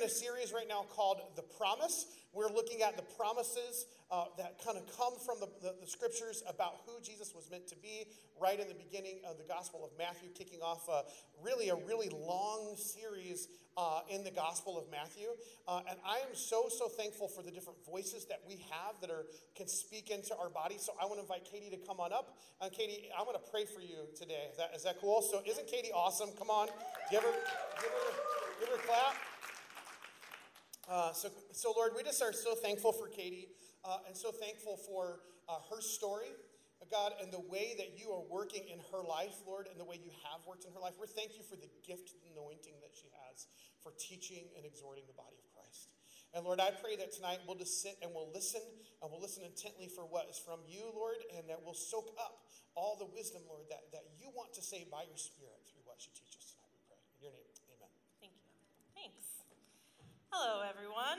in a series right now called The Promise. We're looking at the promises uh, that kind of come from the, the, the, scriptures about who Jesus was meant to be right in the beginning of the Gospel of Matthew, kicking off a, really a really long series uh, in the Gospel of Matthew. Uh, and I am so, so thankful for the different voices that we have that are can speak into our bodies. So I want to invite Katie to come on up. And Katie, I want to pray for you today. Is that, is that cool? So isn't Katie awesome? Come on. Give her, give her, give her a clap. Uh, so, so, Lord, we just are so thankful for Katie uh, and so thankful for uh, her story, uh, God, and the way that you are working in her life, Lord, and the way you have worked in her life. We thank you for the gift and anointing that she has for teaching and exhorting the body of Christ. And Lord, I pray that tonight we'll just sit and we'll listen and we'll listen intently for what is from you, Lord, and that we'll soak up all the wisdom, Lord, that, that you want to say by your Spirit through what she teaches tonight. We pray. In your name. Hello, everyone.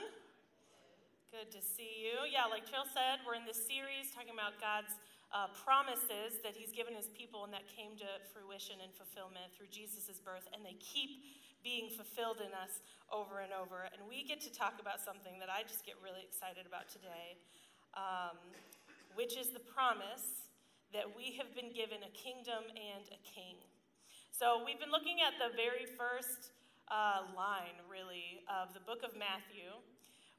Good to see you. Yeah, like Trill said, we're in this series talking about God's uh, promises that He's given His people and that came to fruition and fulfillment through Jesus' birth, and they keep being fulfilled in us over and over. And we get to talk about something that I just get really excited about today, um, which is the promise that we have been given a kingdom and a king. So we've been looking at the very first uh, line, really, of the book of Matthew,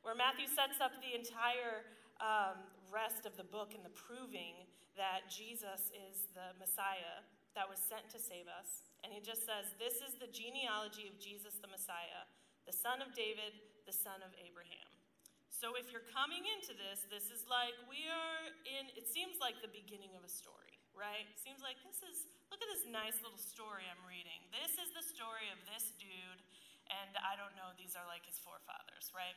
where Matthew sets up the entire um, rest of the book in the proving that Jesus is the Messiah that was sent to save us. And he just says, This is the genealogy of Jesus the Messiah, the son of David, the son of Abraham. So if you're coming into this, this is like we are in, it seems like the beginning of a story, right? It seems like this is Look at this nice little story I'm reading. This is the story of this dude, and I don't know, these are like his forefathers, right?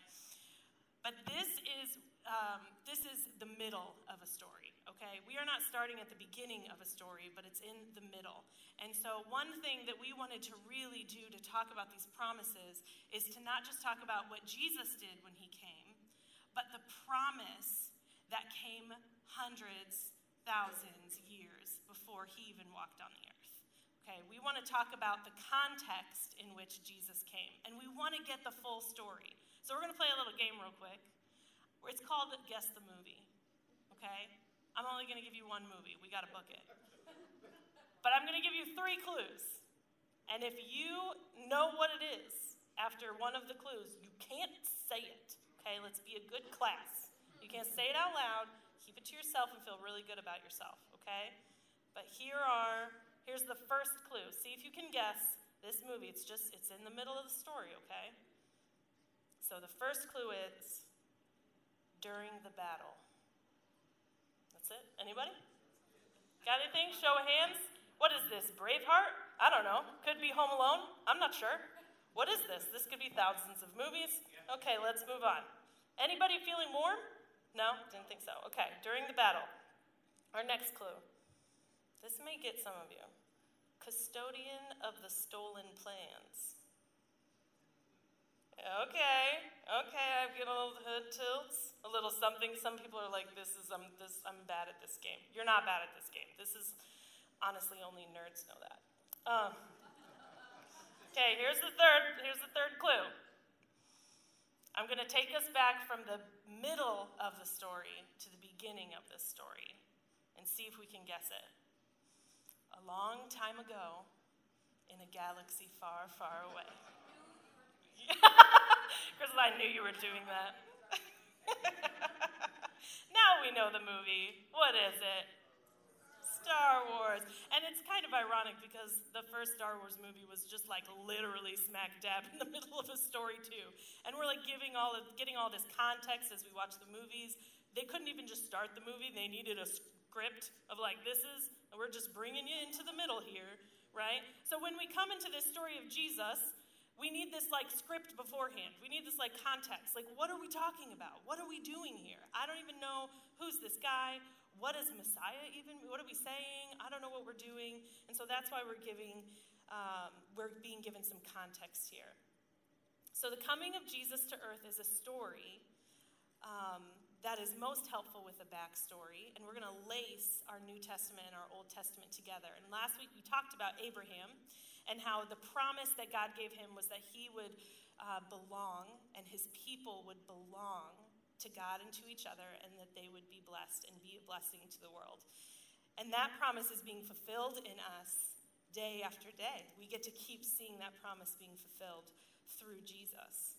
But this is, um, this is the middle of a story, okay? We are not starting at the beginning of a story, but it's in the middle. And so, one thing that we wanted to really do to talk about these promises is to not just talk about what Jesus did when he came, but the promise that came hundreds, thousands years before he even walked on the earth. Okay, we want to talk about the context in which Jesus came, and we want to get the full story. So we're going to play a little game real quick. It's called Guess the Movie. Okay? I'm only going to give you one movie. We got to book it. But I'm going to give you three clues. And if you know what it is after one of the clues, you can't say it. Okay? Let's be a good class. You can't say it out loud. Keep it to yourself and feel really good about yourself. Okay? But here are, here's the first clue. See if you can guess this movie. It's just, it's in the middle of the story, okay? So the first clue is during the battle. That's it? Anybody? Got anything? Show of hands. What is this? Braveheart? I don't know. Could be Home Alone. I'm not sure. What is this? This could be thousands of movies. Okay, let's move on. Anybody feeling warm? No? Didn't think so. Okay, during the battle. Our next clue. This may get some of you. Custodian of the stolen plans. Okay, okay, I've a little hood tilts, a little something. Some people are like, "This is I'm this I'm bad at this game." You're not bad at this game. This is honestly only nerds know that. Um, okay, here's the third. Here's the third clue. I'm going to take us back from the middle of the story to the beginning of this story and see if we can guess it long time ago in a galaxy far, far away. Because I knew you were doing that. now we know the movie. What is it? Star Wars. And it's kind of ironic because the first Star Wars movie was just like literally smack dab in the middle of a story too. And we're like giving all of, getting all this context as we watch the movies. They couldn't even just start the movie. They needed a script of like this is we're just bringing you into the middle here, right? So when we come into this story of Jesus, we need this like script beforehand. We need this like context. Like, what are we talking about? What are we doing here? I don't even know who's this guy. What is Messiah even? What are we saying? I don't know what we're doing. And so that's why we're giving, um, we're being given some context here. So the coming of Jesus to earth is a story um, that is most helpful with a backstory. And we're going to lace our New Testament and our Old Testament together. And last week we talked about Abraham and how the promise that God gave him was that he would uh, belong and his people would belong to God and to each other, and that they would be blessed and be a blessing to the world. And that promise is being fulfilled in us day after day. We get to keep seeing that promise being fulfilled through Jesus.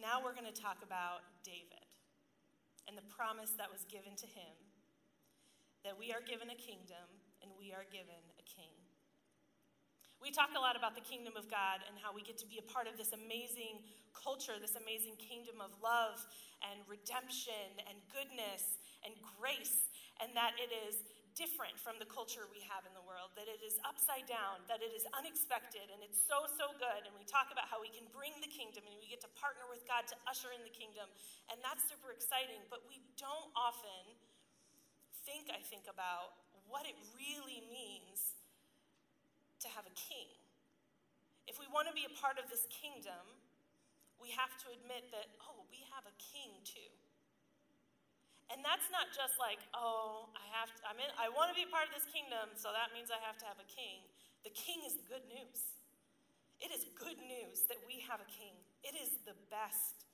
Now we're going to talk about David and the promise that was given to him that we are given a kingdom and we are given a king. We talk a lot about the kingdom of God and how we get to be a part of this amazing culture, this amazing kingdom of love and redemption and goodness and grace, and that it is different from the culture we have in the world, that it is upside down, that it is unexpected, and it's so, so good. And we talk about how we can bring the kingdom and we get to partner with God to usher in the kingdom, and that's super exciting, but we don't often think, I think, about what it really means to have a king. If we want to be a part of this kingdom, we have to admit that, oh, we have a king too. And that's not just like, oh, I have to, I'm in, I want to be part of this kingdom, so that means I have to have a king. The king is the good news. It is good news that we have a king. It is the best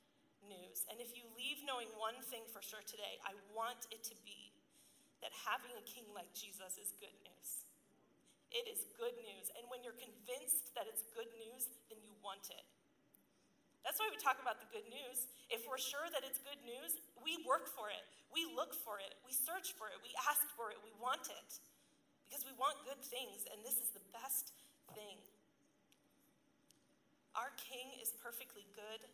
news. And if you leave knowing one thing for sure today, I want it to be that having a king like Jesus is good news. It is good news. And when you're convinced that it's good news, then you want it. That's why we talk about the good news. If we're sure that it's good news, we work for it. We look for it. We search for it. We ask for it. We want it. Because we want good things, and this is the best thing. Our King is perfectly good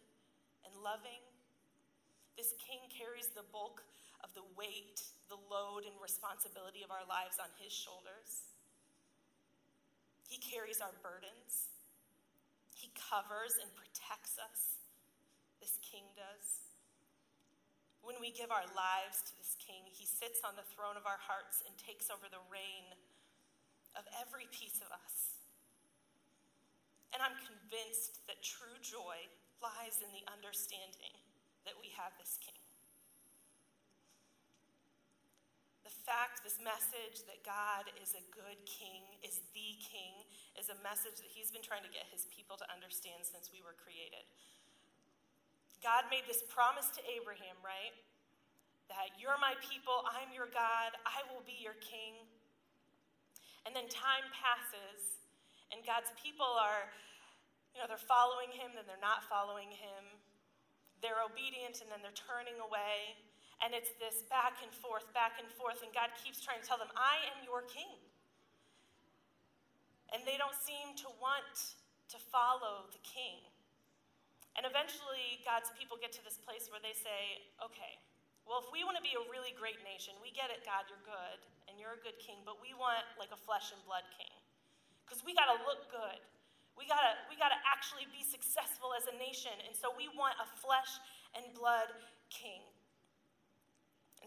and loving. This King carries the bulk of the weight, the load, and responsibility of our lives on his shoulders. He carries our burdens. He covers and protects us. This king does. When we give our lives to this king, he sits on the throne of our hearts and takes over the reign of every piece of us. And I'm convinced that true joy lies in the understanding that we have this king. Fact, this message that God is a good king, is the king, is a message that he's been trying to get his people to understand since we were created. God made this promise to Abraham, right? That you're my people, I'm your God, I will be your king. And then time passes, and God's people are, you know, they're following him, then they're not following him. They're obedient, and then they're turning away. And it's this back and forth, back and forth, and God keeps trying to tell them, I am your king. And they don't seem to want to follow the king. And eventually, God's people get to this place where they say, okay, well, if we want to be a really great nation, we get it, God, you're good, and you're a good king, but we want like a flesh and blood king. Because we got to look good. We got to we got to actually be successful as a nation. And so we want a flesh and blood king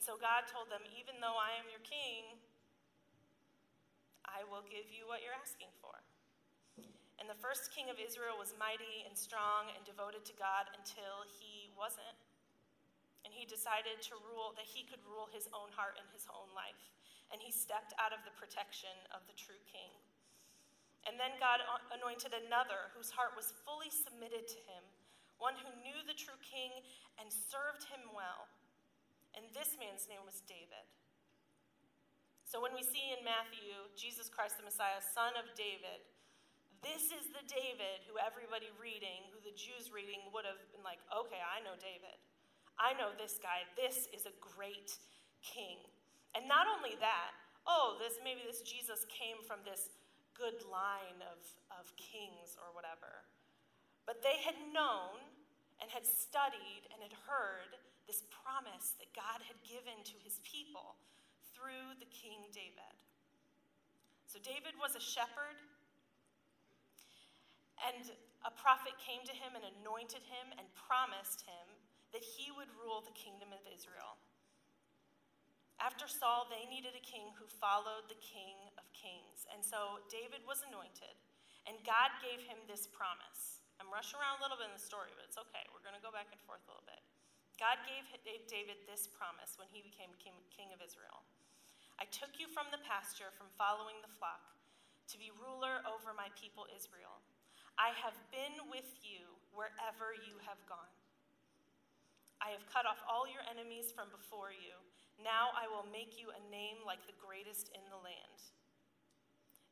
so God told them, Even though I am your king, I will give you what you're asking for. And the first king of Israel was mighty and strong and devoted to God until he wasn't. And he decided to rule, that he could rule his own heart and his own life. And he stepped out of the protection of the true king. And then God anointed another whose heart was fully submitted to him, one who knew the true king and served him well. And this man's name was David. So when we see in Matthew, Jesus Christ the Messiah, son of David, this is the David who everybody reading, who the Jews reading would have been like, okay, I know David. I know this guy. This is a great king. And not only that, oh, this maybe this Jesus came from this good line of, of kings or whatever. But they had known and had studied and had heard this promise that God had given to his people through the King David. So David was a shepherd, and a prophet came to him and anointed him and promised him that he would rule the kingdom of Israel. After Saul, they needed a king who followed the king of kings. And so David was anointed, and God gave him this promise. I'm rushing around a little bit in the story, but it's okay. We're going to go back and forth a little bit. God gave David this promise when he became king of Israel I took you from the pasture, from following the flock, to be ruler over my people Israel. I have been with you wherever you have gone. I have cut off all your enemies from before you. Now I will make you a name like the greatest in the land.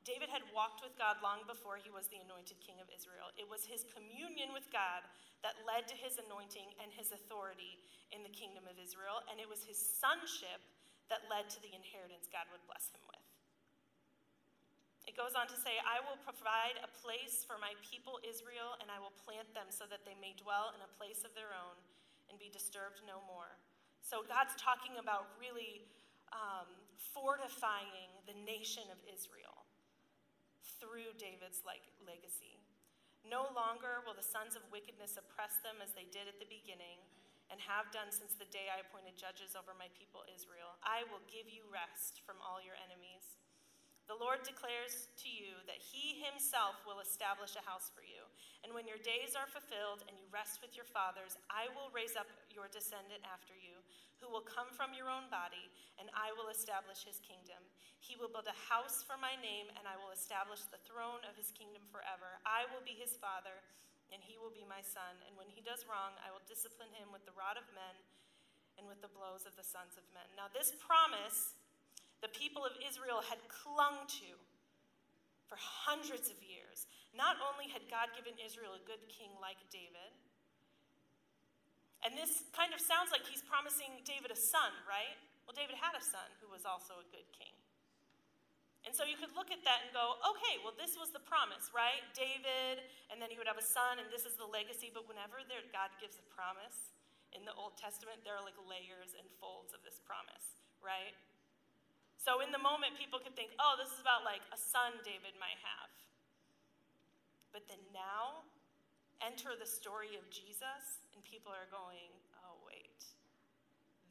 David had walked with God long before he was the anointed king of Israel. It was his communion with God that led to his anointing and his authority in the kingdom of Israel, and it was his sonship that led to the inheritance God would bless him with. It goes on to say, I will provide a place for my people Israel, and I will plant them so that they may dwell in a place of their own and be disturbed no more. So God's talking about really um, fortifying the nation of Israel through David's like, legacy. No longer will the sons of wickedness oppress them as they did at the beginning and have done since the day I appointed judges over my people Israel. I will give you rest from all your enemies. The Lord declares to you that He Himself will establish a house for you. And when your days are fulfilled and you rest with your fathers, I will raise up your descendant after you, who will come from your own body, and I will establish His kingdom. He will build a house for my name, and I will establish the throne of His kingdom forever. I will be His father, and He will be my son. And when He does wrong, I will discipline him with the rod of men and with the blows of the sons of men. Now, this promise the people of Israel had clung to for hundreds of years. Not only had God given Israel a good king like David, and this kind of sounds like he's promising David a son, right? Well, David had a son who was also a good king. And so you could look at that and go, okay, well, this was the promise, right? David, and then he would have a son, and this is the legacy. But whenever God gives a promise in the Old Testament, there are like layers and folds of this promise, right? So in the moment, people could think, oh, this is about like a son David might have. But then now, enter the story of Jesus, and people are going, oh, wait,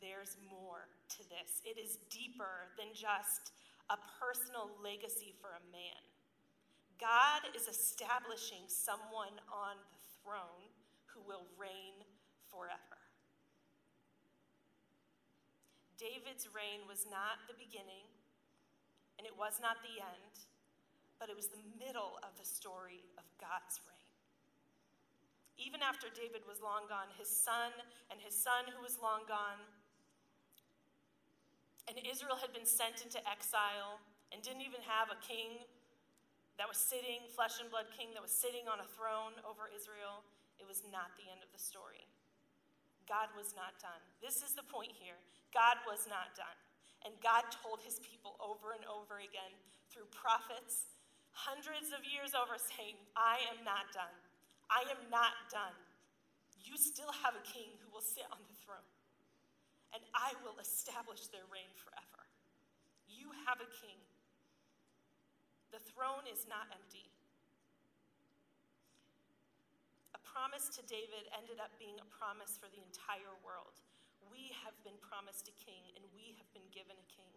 there's more to this. It is deeper than just a personal legacy for a man. God is establishing someone on the throne who will reign forever. David's reign was not the beginning, and it was not the end, but it was the middle of the story of God's reign. Even after David was long gone, his son and his son who was long gone, and Israel had been sent into exile and didn't even have a king that was sitting, flesh and blood king that was sitting on a throne over Israel, it was not the end of the story. God was not done. This is the point here. God was not done. And God told his people over and over again through prophets, hundreds of years over, saying, I am not done. I am not done. You still have a king who will sit on the and I will establish their reign forever. You have a king. The throne is not empty. A promise to David ended up being a promise for the entire world we have been promised a king and we have been given a king.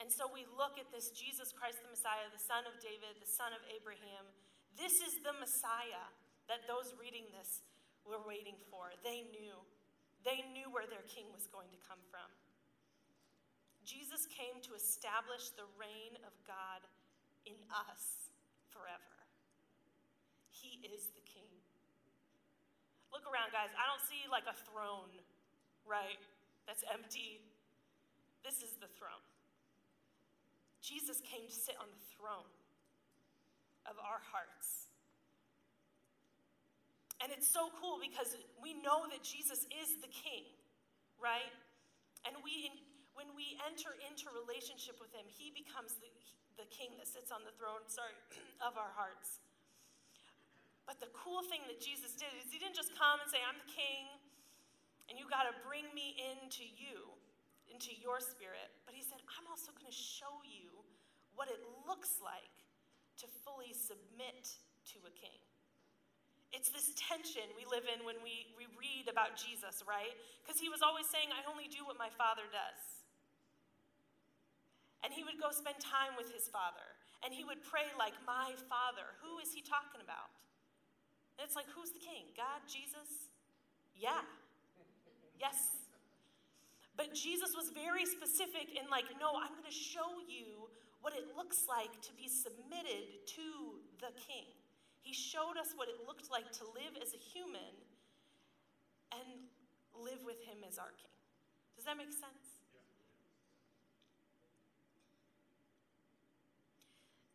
And so we look at this Jesus Christ, the Messiah, the son of David, the son of Abraham. This is the Messiah that those reading this were waiting for. They knew. They knew where their king was going to come from. Jesus came to establish the reign of God in us forever. He is the king. Look around, guys. I don't see like a throne, right? That's empty. This is the throne. Jesus came to sit on the throne of our hearts. And it's so cool because we know that Jesus is the king, right? And we, when we enter into relationship with him, he becomes the, the king that sits on the throne, sorry, of our hearts. But the cool thing that Jesus did is he didn't just come and say, I'm the king, and you got to bring me into you, into your spirit. But he said, I'm also going to show you what it looks like to fully submit to a king. It's this tension we live in when we, we read about Jesus, right? Because he was always saying, I only do what my father does. And he would go spend time with his father. And he would pray like, My father. Who is he talking about? And it's like, who's the king? God? Jesus? Yeah. Yes. But Jesus was very specific in, like, no, I'm going to show you what it looks like to be submitted to the king. He showed us what it looked like to live as a human and live with him as our king. Does that make sense?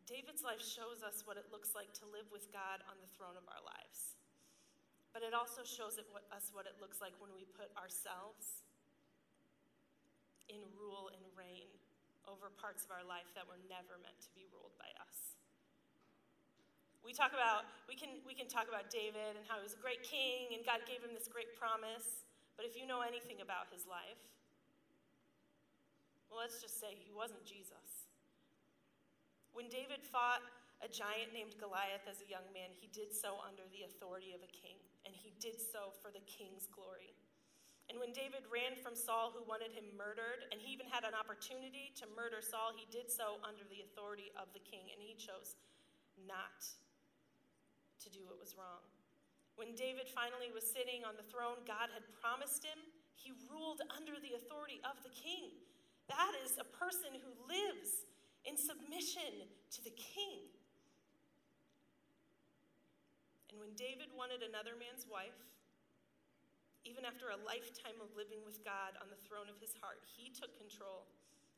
David's life shows us what it looks like to live with God on the throne of our lives. But it also shows it, what, us what it looks like when we put ourselves in rule and reign over parts of our life that were never meant to be ruled by us. We talk about we can we can talk about David and how he was a great king and God gave him this great promise, but if you know anything about his life, well let's just say he wasn't Jesus. When David fought a giant named Goliath as a young man, he did so under the authority of a king, and he did so for the king's glory. And when David ran from Saul, who wanted him murdered, and he even had an opportunity to murder Saul, he did so under the authority of the king, and he chose not to do what was wrong. When David finally was sitting on the throne God had promised him, he ruled under the authority of the king. That is a person who lives in submission to the king. And when David wanted another man's wife, even after a lifetime of living with God on the throne of his heart, he took control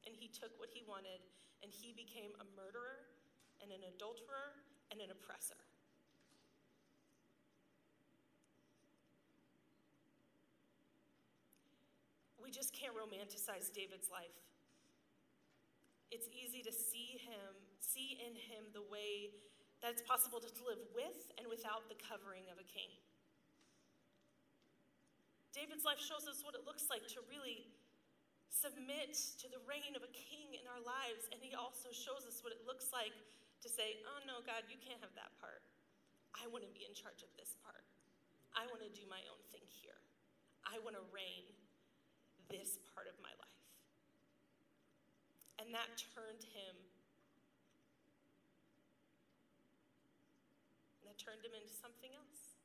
and he took what he wanted and he became a murderer and an adulterer and an oppressor. We just can't romanticize David's life. It's easy to see him, see in him the way that it's possible to live with and without the covering of a king. David's life shows us what it looks like to really submit to the reign of a king in our lives, and he also shows us what it looks like to say, Oh no, God, you can't have that part. I want to be in charge of this part. I want to do my own thing here. I want to reign this part of my life. And that turned him. That turned him into something else.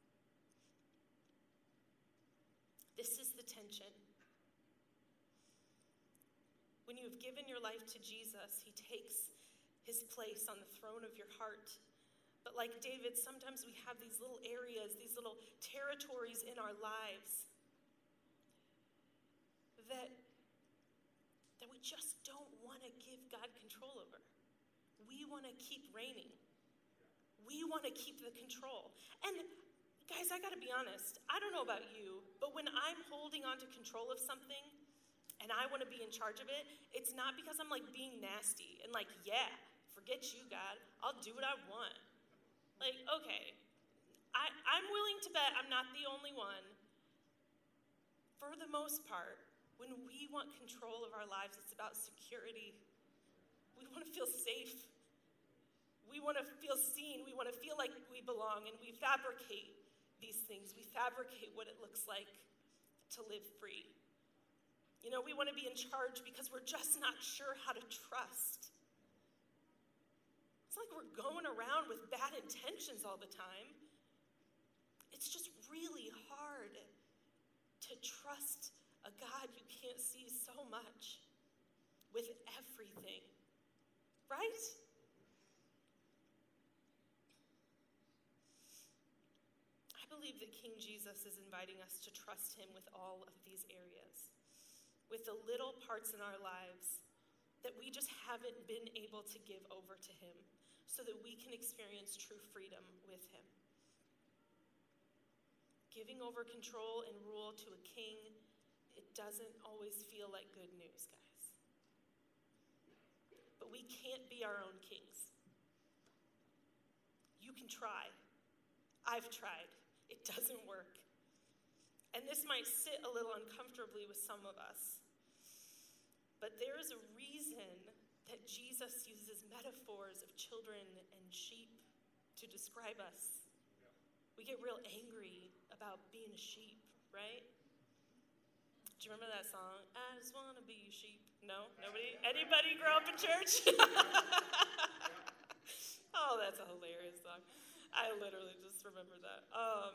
This is the tension. When you have given your life to Jesus, he takes his place on the throne of your heart. But like David, sometimes we have these little areas, these little territories in our lives that, that we just don't want to give God control over. We want to keep reigning. We want to keep the control. And guys, I got to be honest. I don't know about you, but when I'm holding on to control of something and I want to be in charge of it, it's not because I'm like being nasty and like, yeah, forget you, God. I'll do what I want. Like, okay, I, I'm willing to bet I'm not the only one. For the most part, when we want control of our lives, it's about security. We want to feel safe. We want to feel seen. We want to feel like we belong. And we fabricate these things. We fabricate what it looks like to live free. You know, we want to be in charge because we're just not sure how to trust. It's like we're going around with bad intentions all the time. It's just really hard to trust a God you can't see so much with everything. Right? I believe that King Jesus is inviting us to trust him with all of these areas, with the little parts in our lives that we just haven't been able to give over to him so that we can experience true freedom with him. Giving over control and rule to a king it doesn't always feel like good news, guys. But we can't be our own kings. You can try. I've tried. It doesn't work. And this might sit a little uncomfortably with some of us. But there is a reason that Jesus uses metaphors of children and sheep to describe us. We get real angry about being a sheep, right? Do you remember that song? I just want to be sheep. No? Nobody? Anybody grow up in church? oh, that's a hilarious song. I literally just remember that. Um,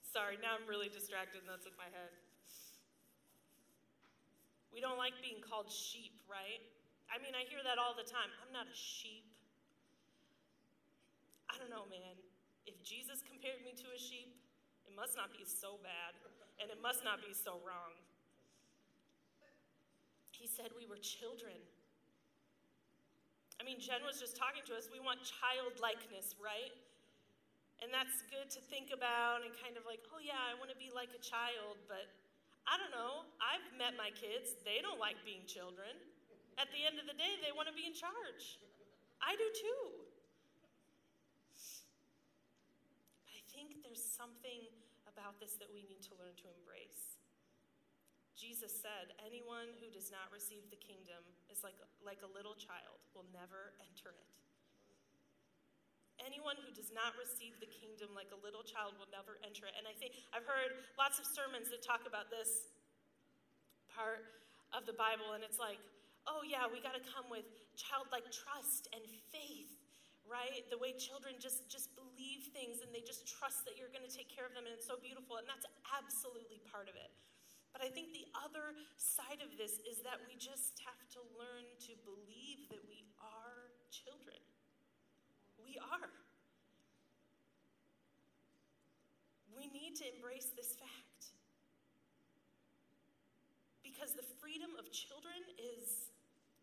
sorry, now I'm really distracted and that's in my head. We don't like being called sheep, right? I mean, I hear that all the time. I'm not a sheep. I don't know, man. If Jesus compared me to a must not be so bad, and it must not be so wrong. He said we were children. I mean, Jen was just talking to us. We want childlikeness, right? And that's good to think about and kind of like, oh, yeah, I want to be like a child, but I don't know. I've met my kids. They don't like being children. At the end of the day, they want to be in charge. I do too. But I think there's something about this that we need to learn to embrace. Jesus said, Anyone who does not receive the kingdom is like, like a little child, will never enter it. Anyone who does not receive the kingdom like a little child will never enter it. And I think I've heard lots of sermons that talk about this part of the Bible, and it's like, oh, yeah, we got to come with childlike trust and faith right? The way children just just believe things and they just trust that you're going to take care of them and it's so beautiful and that's absolutely part of it. But i think the other side of this is that we just have to learn to believe that we are children. We are. We need to embrace this fact. Because the freedom of children is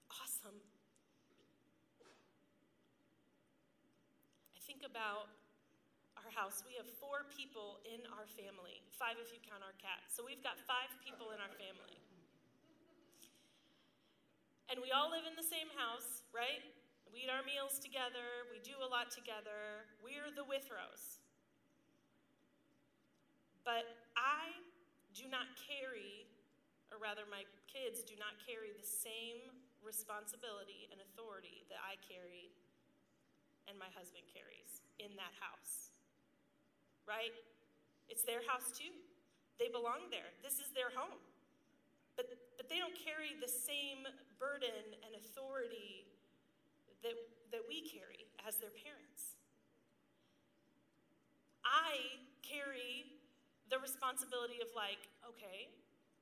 awesome. I think about our house. We have four people in our family, five if you count our cat. So we've got five people in our family. And we all live in the same house, right? We eat our meals together, we do a lot together. We're the Withrows. But I do not carry, or rather, my kids do not carry the same responsibility and authority that I carry and my husband carries in that house. Right? It's their house too. They belong there. This is their home. But, but they don't carry the same burden and authority that, that we carry as their parents. I carry the responsibility of, like, okay,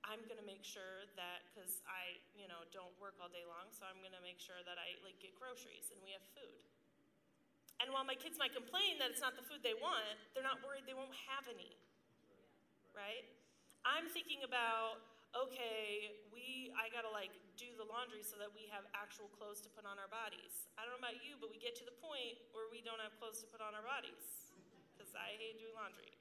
I'm going to make sure that because I, you know, don't work all day long, so I'm going to make sure that I like get groceries and we have food. And while my kids might complain that it's not the food they want, they're not worried they won't have any. Right? I'm thinking about okay, we I got to like do the laundry so that we have actual clothes to put on our bodies. I don't know about you, but we get to the point where we don't have clothes to put on our bodies because I hate doing laundry.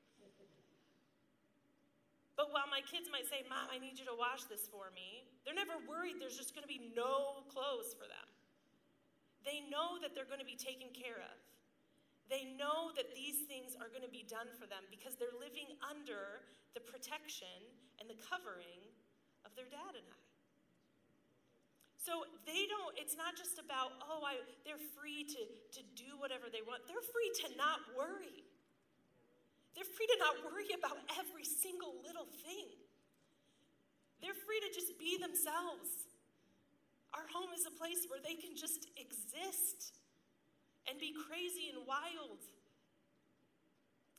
But while my kids might say, Mom, I need you to wash this for me, they're never worried there's just going to be no clothes for them. They know that they're going to be taken care of. They know that these things are going to be done for them because they're living under the protection and the covering of their dad and I. So they don't, it's not just about, oh, I, they're free to, to do whatever they want. They're free to not worry. They're free to not worry about every single little thing. They're free to just be themselves. Our home is a place where they can just exist and be crazy and wild.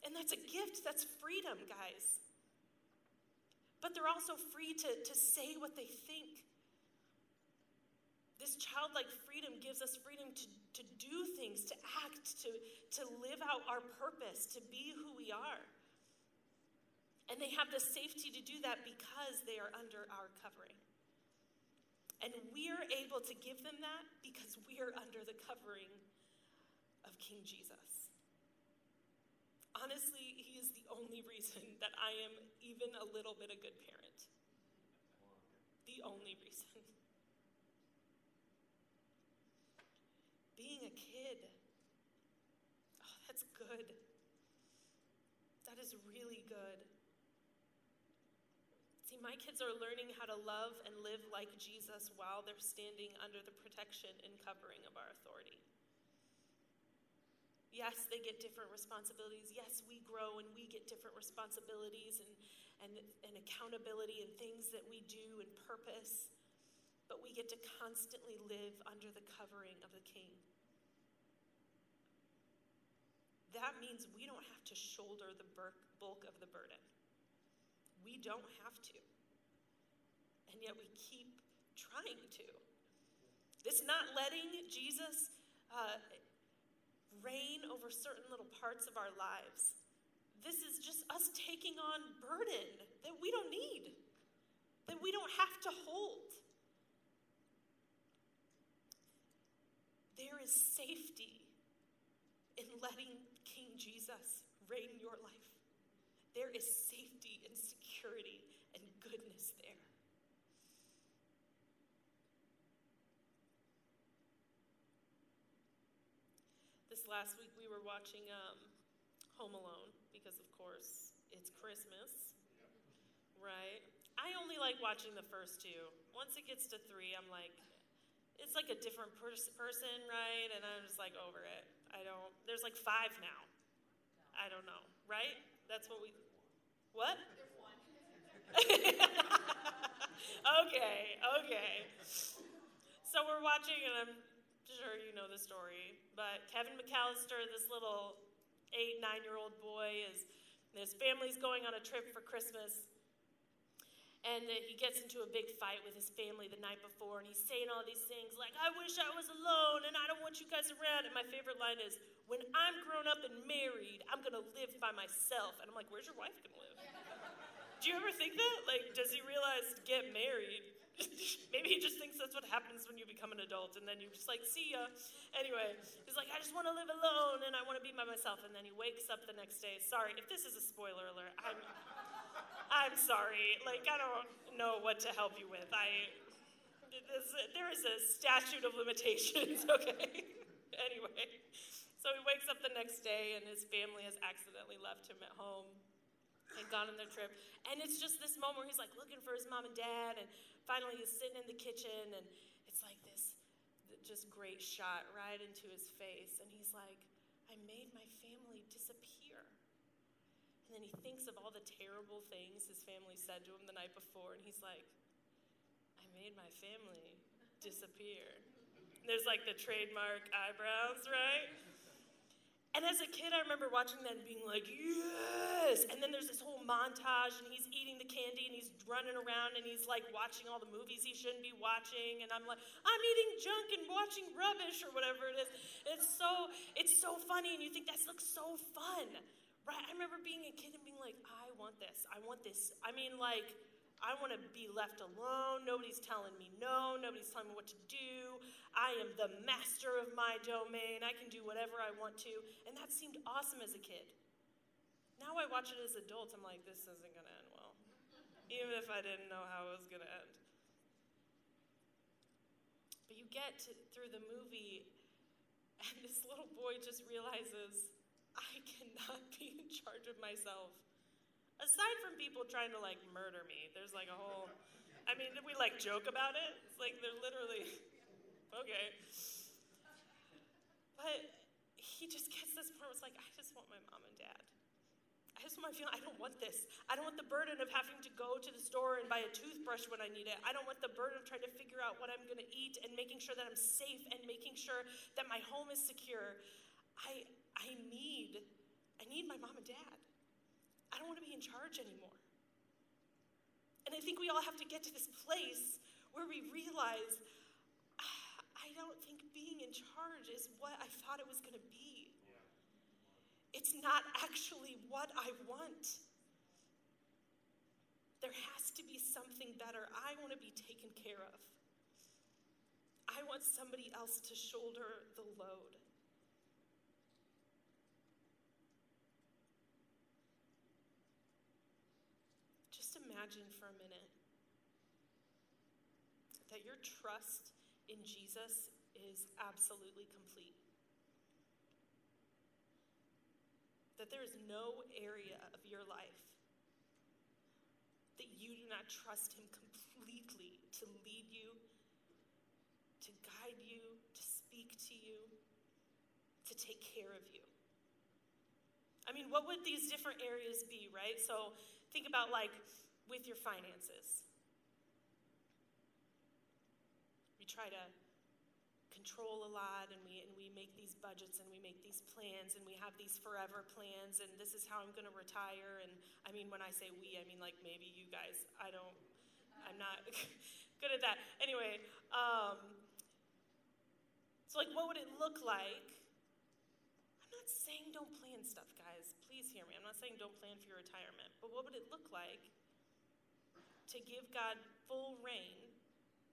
And that's a gift, that's freedom, guys. But they're also free to, to say what they think. This childlike freedom gives us freedom to, to do things, to act, to, to live out our purpose, to be who we are. And they have the safety to do that because they are under our covering. And we're able to give them that because we're under the covering of King Jesus. Honestly, he is the only reason that I am even a little bit a good parent. The only reason. being a kid. Oh, that's good. That is really good. My kids are learning how to love and live like Jesus while they're standing under the protection and covering of our authority. Yes, they get different responsibilities. Yes, we grow and we get different responsibilities and, and, and accountability and things that we do and purpose. But we get to constantly live under the covering of the King that means we don't have to shoulder the bulk of the burden. We don't have to. And yet we keep trying to. This not letting Jesus uh, reign over certain little parts of our lives. This is just us taking on burden that we don't need, that we don't have to hold. There is safety in letting King Jesus reign your life. There is safety and goodness there. This last week we were watching um, Home Alone because, of course, it's Christmas, right? I only like watching the first two. Once it gets to three, I'm like, it's like a different pers- person, right? And I'm just like over it. I don't. There's like five now. I don't know, right? That's what we. What? okay, okay. So we're watching, and I'm sure you know the story, but Kevin McCallister, this little eight, nine year old boy, is his family's going on a trip for Christmas. And he gets into a big fight with his family the night before, and he's saying all these things like, I wish I was alone, and I don't want you guys around. And my favorite line is, When I'm grown up and married, I'm gonna live by myself. And I'm like, Where's your wife gonna live? Do you ever think that? Like, does he realize get married? Maybe he just thinks that's what happens when you become an adult, and then you're just like, see ya. Anyway, he's like, I just want to live alone, and I want to be by myself. And then he wakes up the next day. Sorry, if this is a spoiler alert, I'm, I'm sorry. Like, I don't know what to help you with. I, there is a statute of limitations. Okay. anyway, so he wakes up the next day, and his family has accidentally left him at home and gone on their trip. And it's just this moment where he's like looking for his mom and dad, and finally he's sitting in the kitchen, and it's like this just great shot right into his face. And he's like, I made my family disappear. And then he thinks of all the terrible things his family said to him the night before, and he's like, I made my family disappear. There's like the trademark eyebrows, right? And as a kid, I remember watching that and being like, yes! And then there's this whole montage, and he's eating the candy, and he's running around, and he's like watching all the movies he shouldn't be watching. And I'm like, I'm eating junk and watching rubbish, or whatever it is. It's so, it's so funny, and you think that looks so fun, right? I remember being a kid and being like, I want this. I want this. I mean, like, I want to be left alone. Nobody's telling me no. Nobody's telling me what to do. I am the master of my domain. I can do whatever I want to. And that seemed awesome as a kid. Now I watch it as an adult. I'm like, this isn't going to end well. Even if I didn't know how it was going to end. But you get to, through the movie, and this little boy just realizes, I cannot be in charge of myself aside from people trying to like murder me, there's like a whole. I mean, we like joke about it. It's like they're literally okay. But he just gets this where it's like, I just want my mom and dad. I just want my feeling, I don't want this. I don't want the burden of having to go to the store and buy a toothbrush when I need it. I don't want the burden of trying to figure out what I'm going to eat and making sure that I'm safe and making sure that my home is secure. I, I need, I need my mom and dad. I don't want to be in charge anymore. And I think we all have to get to this place where we realize ah, I don't think being in charge is what I thought it was going to be. It's not actually what I want. There has to be something better. I want to be taken care of. I want somebody else to shoulder the load. Imagine for a minute that your trust in Jesus is absolutely complete. That there is no area of your life that you do not trust Him completely to lead you, to guide you, to speak to you, to take care of you. I mean, what would these different areas be, right? So think about like with your finances. We try to control a lot and we, and we make these budgets and we make these plans and we have these forever plans and this is how I'm going to retire. And I mean, when I say we, I mean like maybe you guys. I don't, I'm not good at that. Anyway, um, so like what would it look like I'm not saying don't plan stuff, guys. Please hear me. I'm not saying don't plan for your retirement. But what would it look like to give God full reign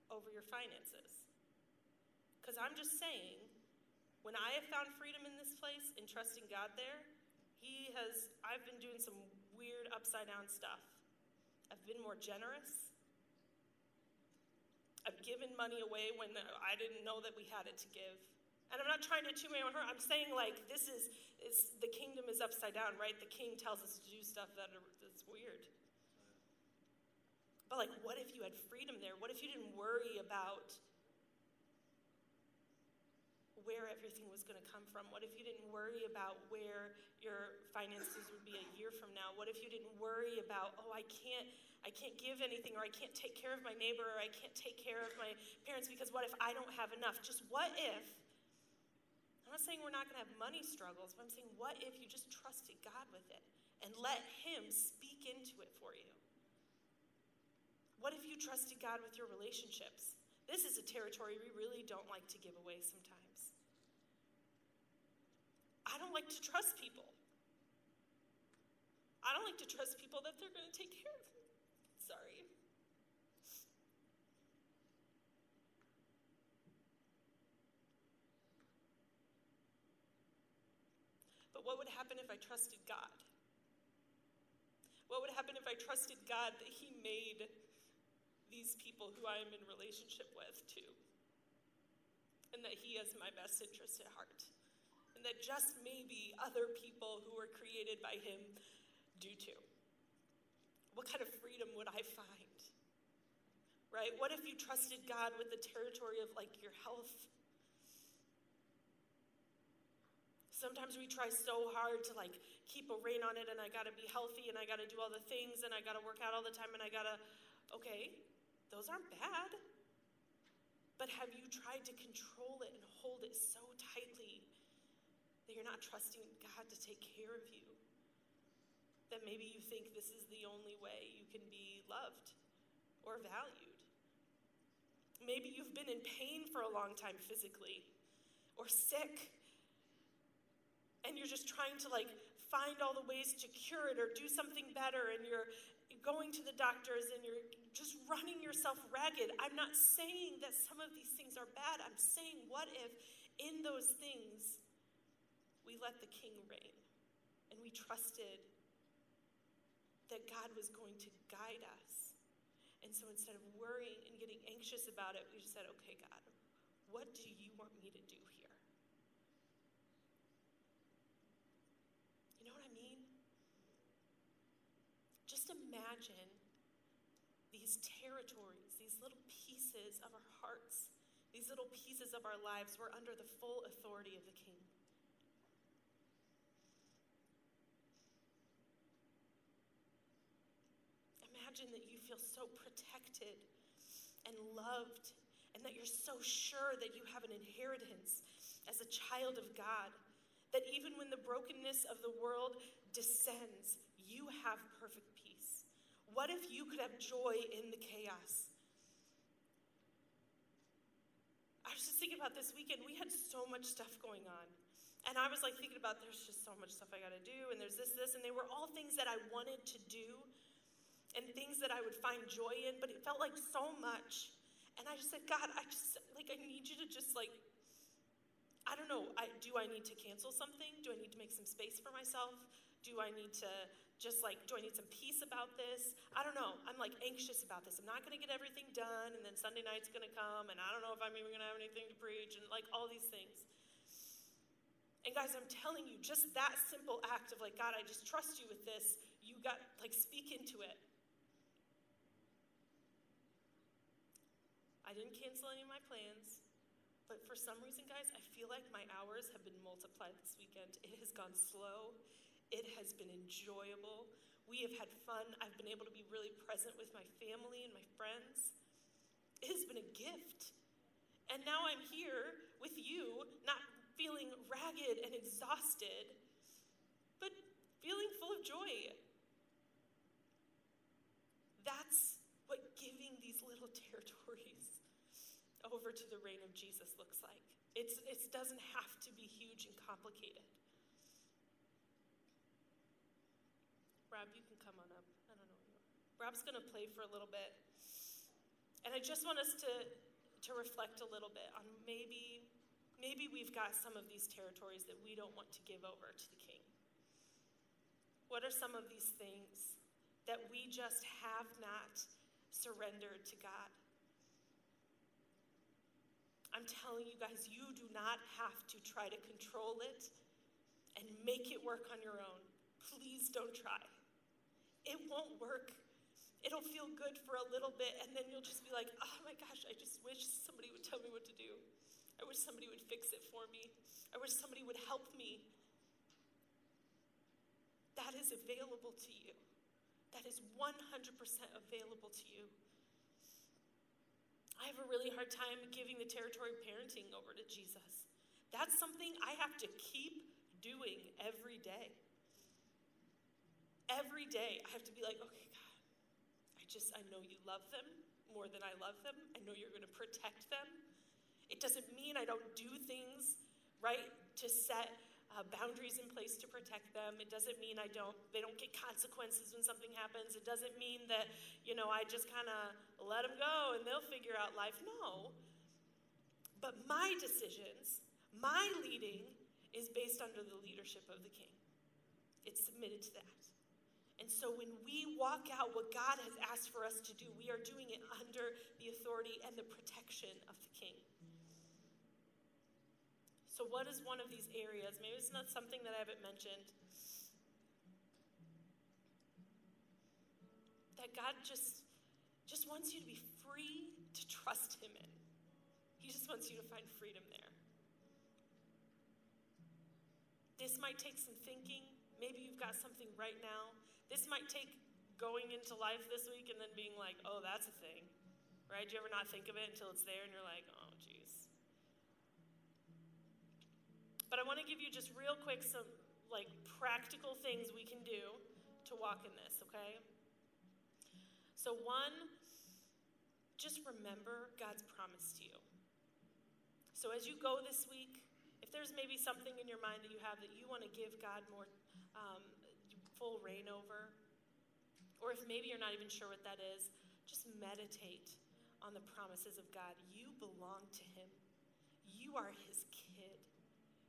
over your finances? Because I'm just saying, when I have found freedom in this place and trusting God there, He has, I've been doing some weird upside down stuff. I've been more generous. I've given money away when I didn't know that we had it to give. And I'm not trying to too my own her. I'm saying like this is, is the kingdom is upside down, right? The king tells us to do stuff that that's weird. But like, what if you had freedom there? What if you didn't worry about where everything was going to come from? What if you didn't worry about where your finances would be a year from now? What if you didn't worry about, oh, I can't I can't give anything or I can't take care of my neighbor or I can't take care of my parents because what if I don't have enough? Just what if I'm not saying we're not going to have money struggles, but I'm saying, what if you just trusted God with it and let Him speak into it for you? What if you trusted God with your relationships? This is a territory we really don't like to give away sometimes. I don't like to trust people. I don't like to trust people that they're going to take care of me. Sorry. But what would happen if I trusted God? What would happen if I trusted God that He made these people who I am in relationship with too? And that He has my best interest at heart? And that just maybe other people who were created by Him do too? What kind of freedom would I find? Right? What if you trusted God with the territory of like your health? Sometimes we try so hard to like keep a rein on it and I gotta be healthy and I gotta do all the things and I gotta work out all the time and I gotta, okay, those aren't bad. But have you tried to control it and hold it so tightly that you're not trusting God to take care of you? That maybe you think this is the only way you can be loved or valued. Maybe you've been in pain for a long time physically or sick and you're just trying to like find all the ways to cure it or do something better and you're going to the doctors and you're just running yourself ragged. I'm not saying that some of these things are bad. I'm saying, what if in those things we let the king reign and we trusted that God was going to guide us? And so instead of worrying and getting anxious about it, we just said, okay, God, what do you want me to do here? You know what I mean? Just imagine these territories, these little pieces of our hearts, these little pieces of our lives were under the full authority of the King. Imagine that you feel so protected and loved, and that you're so sure that you have an inheritance as a child of God, that even when the brokenness of the world descends, you have perfect peace. What if you could have joy in the chaos? I was just thinking about this weekend. We had so much stuff going on. And I was like thinking about there's just so much stuff I got to do, and there's this, this, and they were all things that I wanted to do and things that I would find joy in, but it felt like so much. And I just said, God, I just, like, I need you to just, like, I don't know, I, do I need to cancel something? Do I need to make some space for myself? Do I need to just like, do I need some peace about this? I don't know. I'm like anxious about this. I'm not going to get everything done, and then Sunday night's going to come, and I don't know if I'm even going to have anything to preach, and like all these things. And guys, I'm telling you, just that simple act of like, God, I just trust you with this, you got, like, speak into it. I didn't cancel any of my plans, but for some reason, guys, I feel like my hours have been multiplied this weekend. It has gone slow, it has been enjoyable. We have had fun. I've been able to be really present with my family and my friends. It has been a gift. And now I'm here with you, not feeling ragged and exhausted, but feeling full of joy. That's what giving these little territories over to the reign of Jesus looks like. It's, it doesn't have to be huge and complicated. Rob, you can come on up. I don't know where you are. Rob's going to play for a little bit. And I just want us to, to reflect a little bit on maybe, maybe we've got some of these territories that we don't want to give over to the king. What are some of these things that we just have not surrendered to God? I'm telling you guys, you do not have to try to control it and make it work on your own. Please don't try. It won't work. It'll feel good for a little bit, and then you'll just be like, oh my gosh, I just wish somebody would tell me what to do. I wish somebody would fix it for me. I wish somebody would help me. That is available to you. That is 100% available to you. I have a really hard time giving the territory of parenting over to Jesus. That's something I have to keep doing every day. Every day, I have to be like, okay, just, I know you love them more than I love them. I know you're going to protect them. It doesn't mean I don't do things, right, to set uh, boundaries in place to protect them. It doesn't mean I don't, they don't get consequences when something happens. It doesn't mean that, you know, I just kind of let them go and they'll figure out life. No. But my decisions, my leading, is based under the leadership of the king. It's submitted to that. And so when we walk out what God has asked for us to do, we are doing it under the authority and the protection of the king. So, what is one of these areas? Maybe it's not something that I haven't mentioned. That God just, just wants you to be free to trust Him in. He just wants you to find freedom there. This might take some thinking. Maybe you've got something right now. This might take going into life this week and then being like, oh, that's a thing. Right? Do you ever not think of it until it's there and you're like, oh, jeez. But I want to give you just real quick some like practical things we can do to walk in this, okay? So one, just remember God's promise to you. So as you go this week, if there's maybe something in your mind that you have that you want to give God more um, full reign over, or if maybe you're not even sure what that is, just meditate on the promises of God. You belong to Him. You are His kid.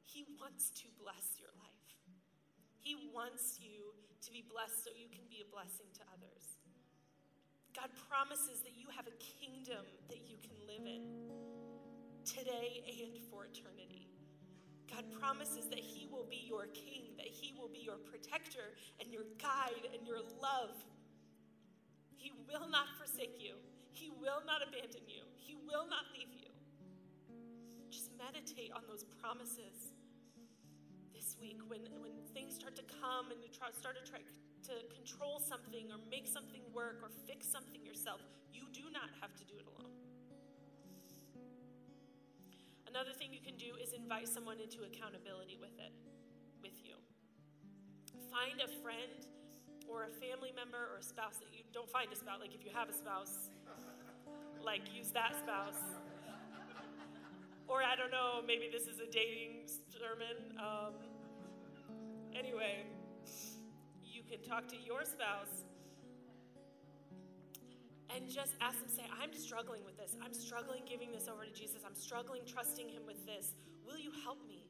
He wants to bless your life. He wants you to be blessed so you can be a blessing to others. God promises that you have a kingdom that you can live in today and for eternity. God promises that He will be your king, that He will be your protector and your guide and your love. He will not forsake you, He will not abandon you, He will not leave you. Just meditate on those promises this week when, when things start to come and you try, start to try to control something or make something work or fix something yourself, you do not have to do it alone. Another thing you can do is invite someone into accountability with it, with you. Find a friend or a family member or a spouse that you don't find a spouse, like if you have a spouse, like use that spouse. Or I don't know, maybe this is a dating sermon. Um, Anyway, you can talk to your spouse and just ask them, say, I'm struggling with this. I'm struggling giving this over to Jesus. I'm struggling trusting Him with this. Will you help me?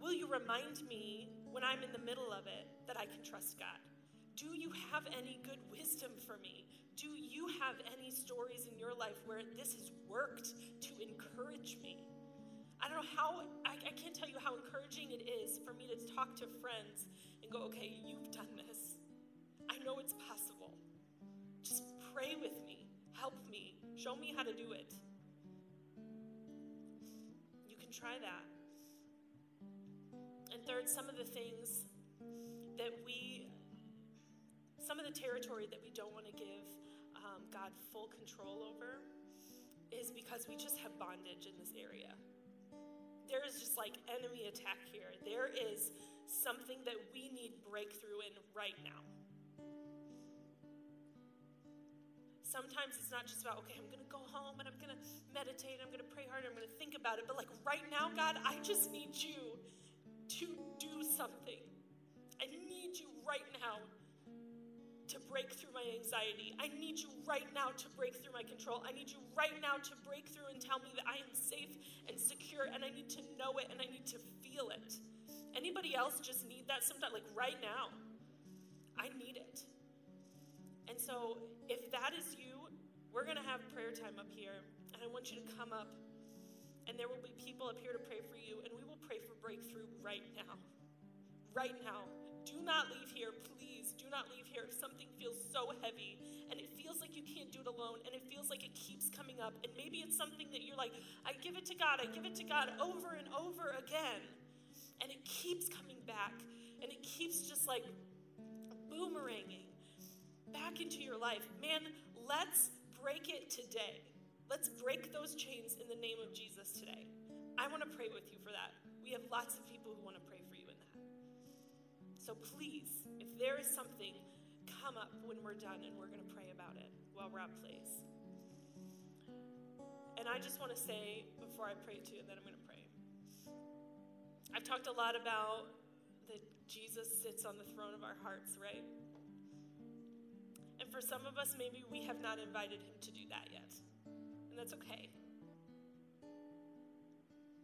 Will you remind me when I'm in the middle of it that I can trust God? Do you have any good wisdom for me? Do you have any stories in your life where this has worked to encourage me? I don't know how, I, I can't tell you how encouraging it is for me to talk to friends and go, okay, you've done this. I know it's possible. Pray with me, help me, show me how to do it. You can try that. And third, some of the things that we, some of the territory that we don't want to give um, God full control over is because we just have bondage in this area there is just like enemy attack here. There is something that we need breakthrough in right now. Sometimes it's not just about, okay, I'm going to go home and I'm going to meditate, I'm going to pray hard, I'm going to think about it. But like right now, God, I just need you to do something. I need you right now to break through my anxiety. I need you right now to break through my control. I need you right now to break through and tell me that I am safe and secure and I need to know it and I need to feel it. Anybody else just need that sometimes? Like right now, I need it. And so, if that is you, we're going to have prayer time up here. And I want you to come up. And there will be people up here to pray for you. And we will pray for breakthrough right now. Right now. Do not leave here, please. Do not leave here if something feels so heavy and it feels like you can't do it alone and it feels like it keeps coming up. And maybe it's something that you're like, I give it to God, I give it to God over and over again. And it keeps coming back and it keeps just like boomeranging back into your life. Man, let's break it today. Let's break those chains in the name of Jesus today. I want to pray with you for that. We have lots of people who want to pray for you in that. So please, if there is something, come up when we're done and we're going to pray about it while Rob plays. And I just want to say before I pray to you, and then I'm going to pray. I've talked a lot about that Jesus sits on the throne of our hearts, right? And for some of us, maybe we have not invited him to do that yet. And that's okay.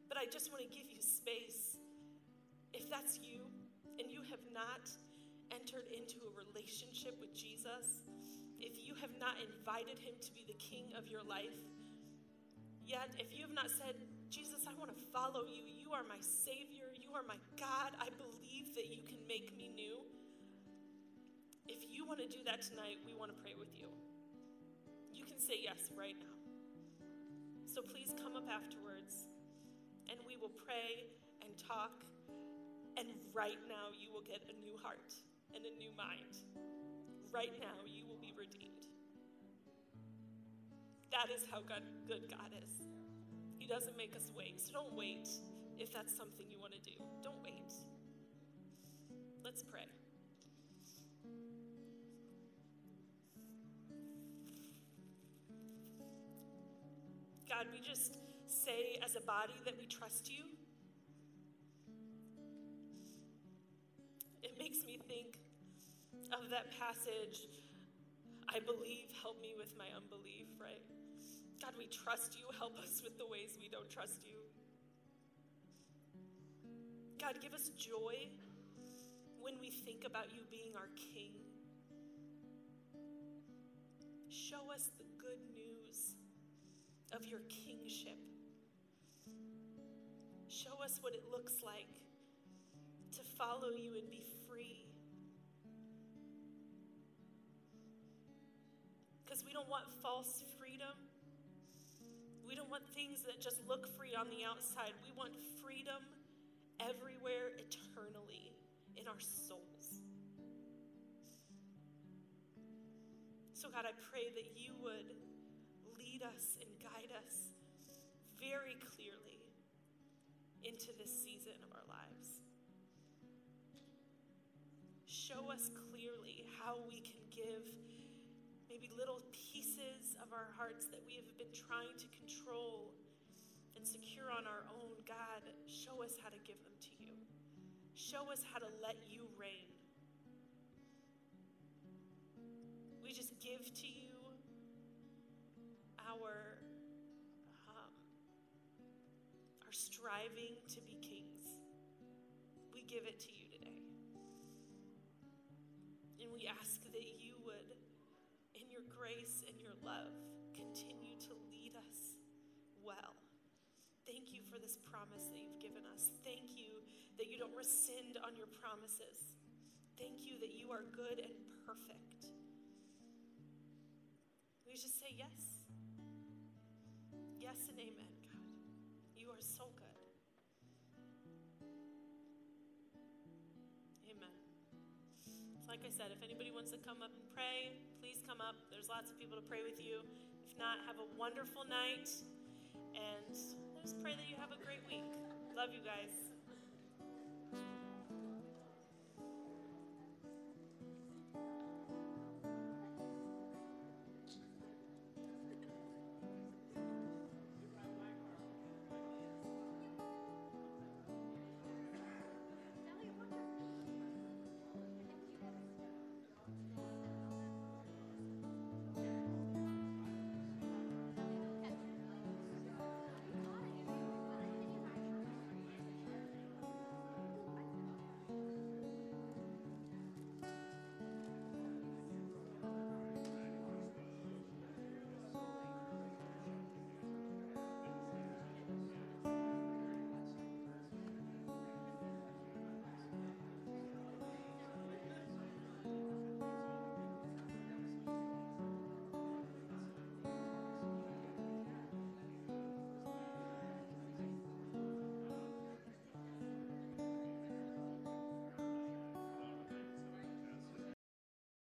But I just want to give you space. If that's you and you have not entered into a relationship with Jesus, if you have not invited him to be the king of your life, yet if you have not said, Jesus, I want to follow you, you are my Savior, you are my God, I believe that you can make me new. Want to do that tonight, we want to pray with you. You can say yes right now. So please come up afterwards and we will pray and talk. And right now, you will get a new heart and a new mind. Right now, you will be redeemed. That is how God, good God is. He doesn't make us wait. So don't wait if that's something you want to do. Don't wait. Let's pray. God, we just say as a body that we trust you. It makes me think of that passage, I believe, help me with my unbelief, right? God, we trust you. Help us with the ways we don't trust you. God, give us joy when we think about you being our King. Show us the good news of your kingship. Show us what it looks like to follow you and be free. Because we don't want false freedom. We don't want things that just look free on the outside. We want freedom everywhere eternally in our souls. So, God, I pray that you would lead us and guide us very clearly into this season of our lives. Show us clearly how we can give maybe little pieces of our hearts that we have been trying to control and secure on our own. God, show us how to give them to you. Show us how to let you reign. We just give to you our um, our striving to be kings. We give it to you today. And we ask that you would, in your grace and your love, continue to lead us well. Thank you for this promise that you've given us. Thank you that you don't rescind on your promises. Thank you that you are good and perfect. We just say yes. Yes and amen, God. You are so good. Amen. Like I said, if anybody wants to come up and pray, please come up. There's lots of people to pray with you. If not, have a wonderful night. And let's pray that you have a great week. Love you guys.